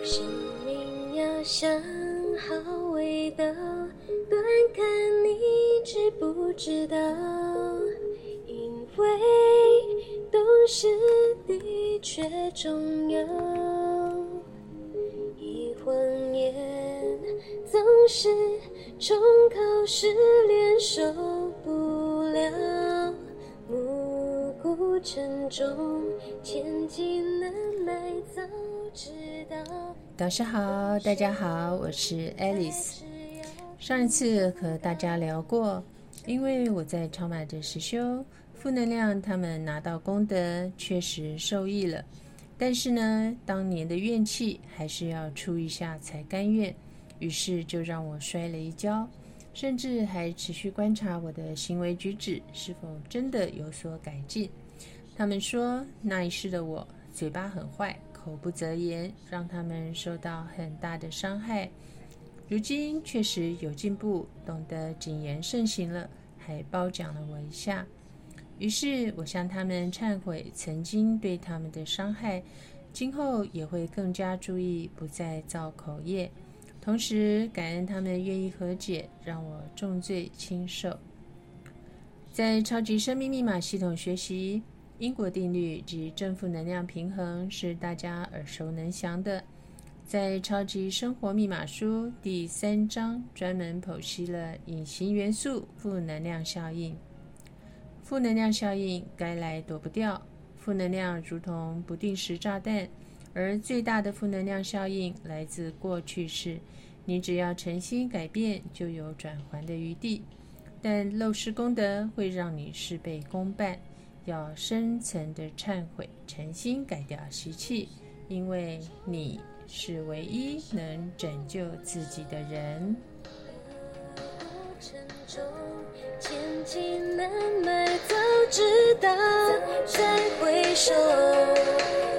生命要想好味道，端看你知不知道。因为懂事的确重要，一谎言总是重考失恋受不了，暮鼓晨钟，千金难买早知道。导师好，大家好，我是 Alice。上一次和大家聊过，因为我在超马的实修。负能量，他们拿到功德，确实受益了。但是呢，当年的怨气还是要出一下才甘愿。于是就让我摔了一跤，甚至还持续观察我的行为举止是否真的有所改进。他们说那一世的我嘴巴很坏，口不择言，让他们受到很大的伤害。如今确实有进步，懂得谨言慎行了，还褒奖了我一下。于是我向他们忏悔曾经对他们的伤害，今后也会更加注意，不再造口业。同时感恩他们愿意和解，让我重罪轻受。在超级生命密码系统学习因果定律及正负能量平衡是大家耳熟能详的。在超级生活密码书第三章专门剖析了隐形元素负能量效应。负能量效应该来躲不掉，负能量如同不定时炸弹，而最大的负能量效应来自过去式。你只要诚心改变，就有转还的余地。但漏失功德会让你事倍功半，要深层的忏悔，诚心改掉习气，因为你是唯一能拯救自己的人。千金难买，早知道再回首，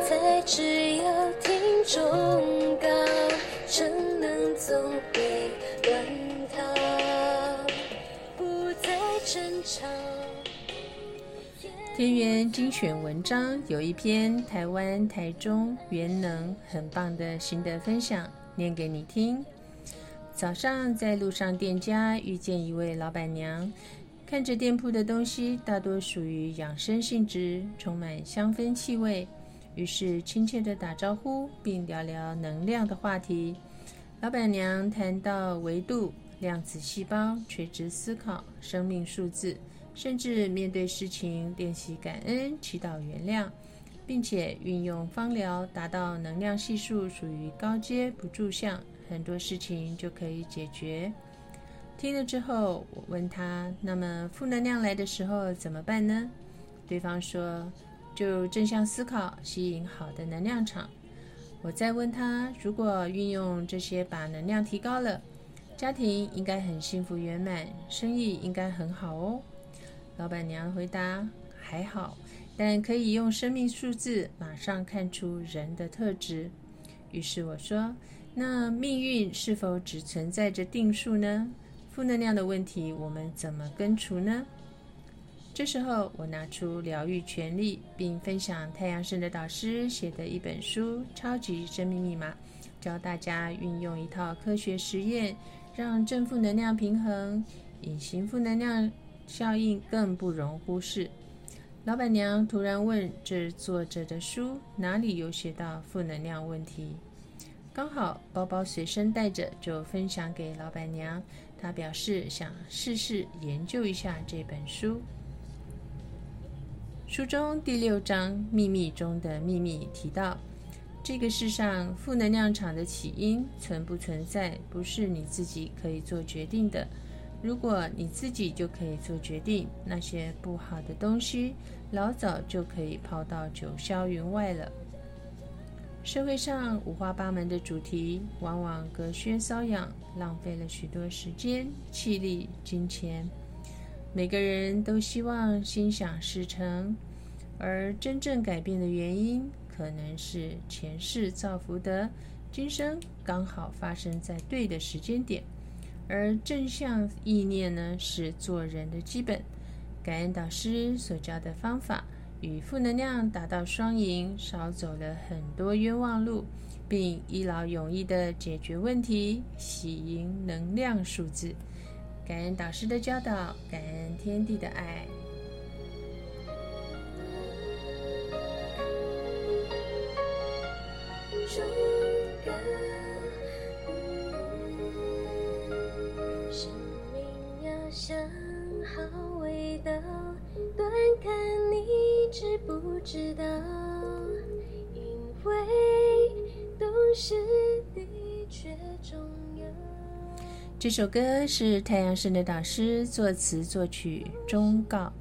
才知要听忠告，怎能总被乱套，不再争吵。天元精选文章有一篇台湾台中元能很棒的心得分享，念给你听。早上在路上，店家遇见一位老板娘，看着店铺的东西大多属于养生性质，充满香氛气味，于是亲切地打招呼，并聊聊能量的话题。老板娘谈到维度、量子细胞、垂直思考、生命数字，甚至面对事情练习感恩、祈祷原谅，并且运用芳疗达到能量系数属于高阶不住相。很多事情就可以解决。听了之后，我问他：“那么负能量来的时候怎么办呢？”对方说：“就正向思考，吸引好的能量场。”我再问他：“如果运用这些把能量提高了，家庭应该很幸福圆满，生意应该很好哦？”老板娘回答：“还好，但可以用生命数字马上看出人的特质。”于是我说。那命运是否只存在着定数呢？负能量的问题，我们怎么根除呢？这时候，我拿出疗愈权利，并分享太阳神的导师写的一本书《超级生命密码》，教大家运用一套科学实验，让正负能量平衡，隐形负能量效应更不容忽视。老板娘突然问：“这作者的书哪里有写到负能量问题？”刚好包包随身带着，就分享给老板娘。她表示想试试研究一下这本书。书中第六章《秘密中的秘密》提到，这个世上负能量场的起因存不存在，不是你自己可以做决定的。如果你自己就可以做决定，那些不好的东西老早就可以抛到九霄云外了。社会上五花八门的主题，往往隔靴搔痒，浪费了许多时间、气力、金钱。每个人都希望心想事成，而真正改变的原因，可能是前世造福德，今生刚好发生在对的时间点。而正向意念呢，是做人的基本。感恩导师所教的方法。与负能量达到双赢，少走了很多冤枉路，并一劳永逸的解决问题，喜迎能量数字。感恩导师的教导，感恩天地的爱。知道，因为懂事的确重要。这首歌是太阳神的导师作词作曲，忠告：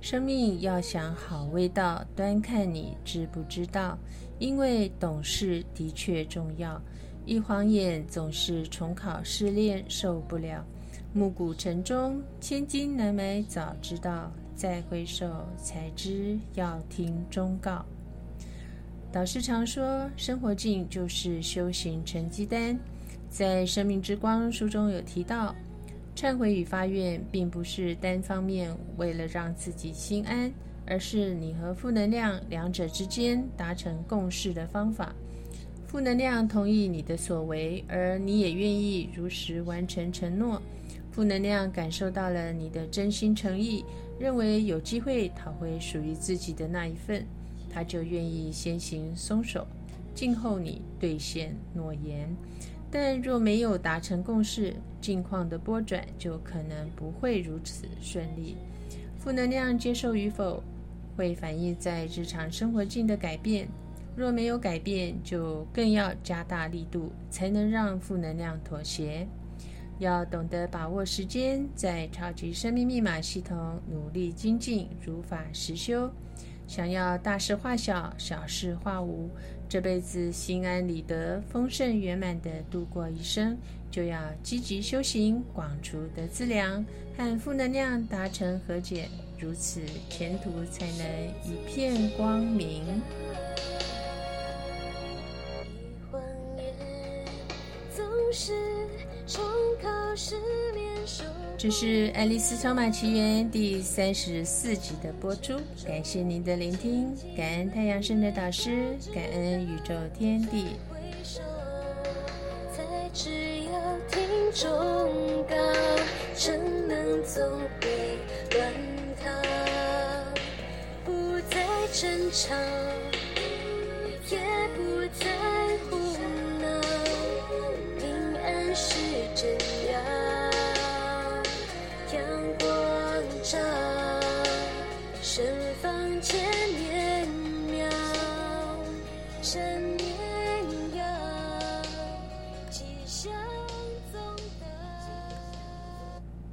生命要想好味道，端看你知不知道。因为懂事的确重要，一晃眼总是重考试炼，受不了。暮鼓晨钟，千金难买早知道，再回首才知要听忠告。导师常说，生活境就是修行成绩单。在《生命之光》书中有提到，忏悔与发愿并不是单方面为了让自己心安。而是你和负能量两者之间达成共识的方法。负能量同意你的所为，而你也愿意如实完成承诺。负能量感受到了你的真心诚意，认为有机会讨回属于自己的那一份，他就愿意先行松手，静候你兑现诺言。但若没有达成共识，境况的波转就可能不会如此顺利。负能量接受与否？会反映在日常生活境的改变，若没有改变，就更要加大力度，才能让负能量妥协。要懂得把握时间，在超级生命密码系统努力精进，如法实修。想要大事化小，小事化无，这辈子心安理得、丰盛圆满的度过一生，就要积极修行，广除得资粮，和负能量达成和解。如此，前途才能一片光明。一总是这是爱丽丝超马奇缘第三十四集的播出。感谢您的聆听感恩太阳圣的导师感恩宇宙天地。回首要听能不再争吵也不再胡闹平安是真要阳光照盛放千年妙生命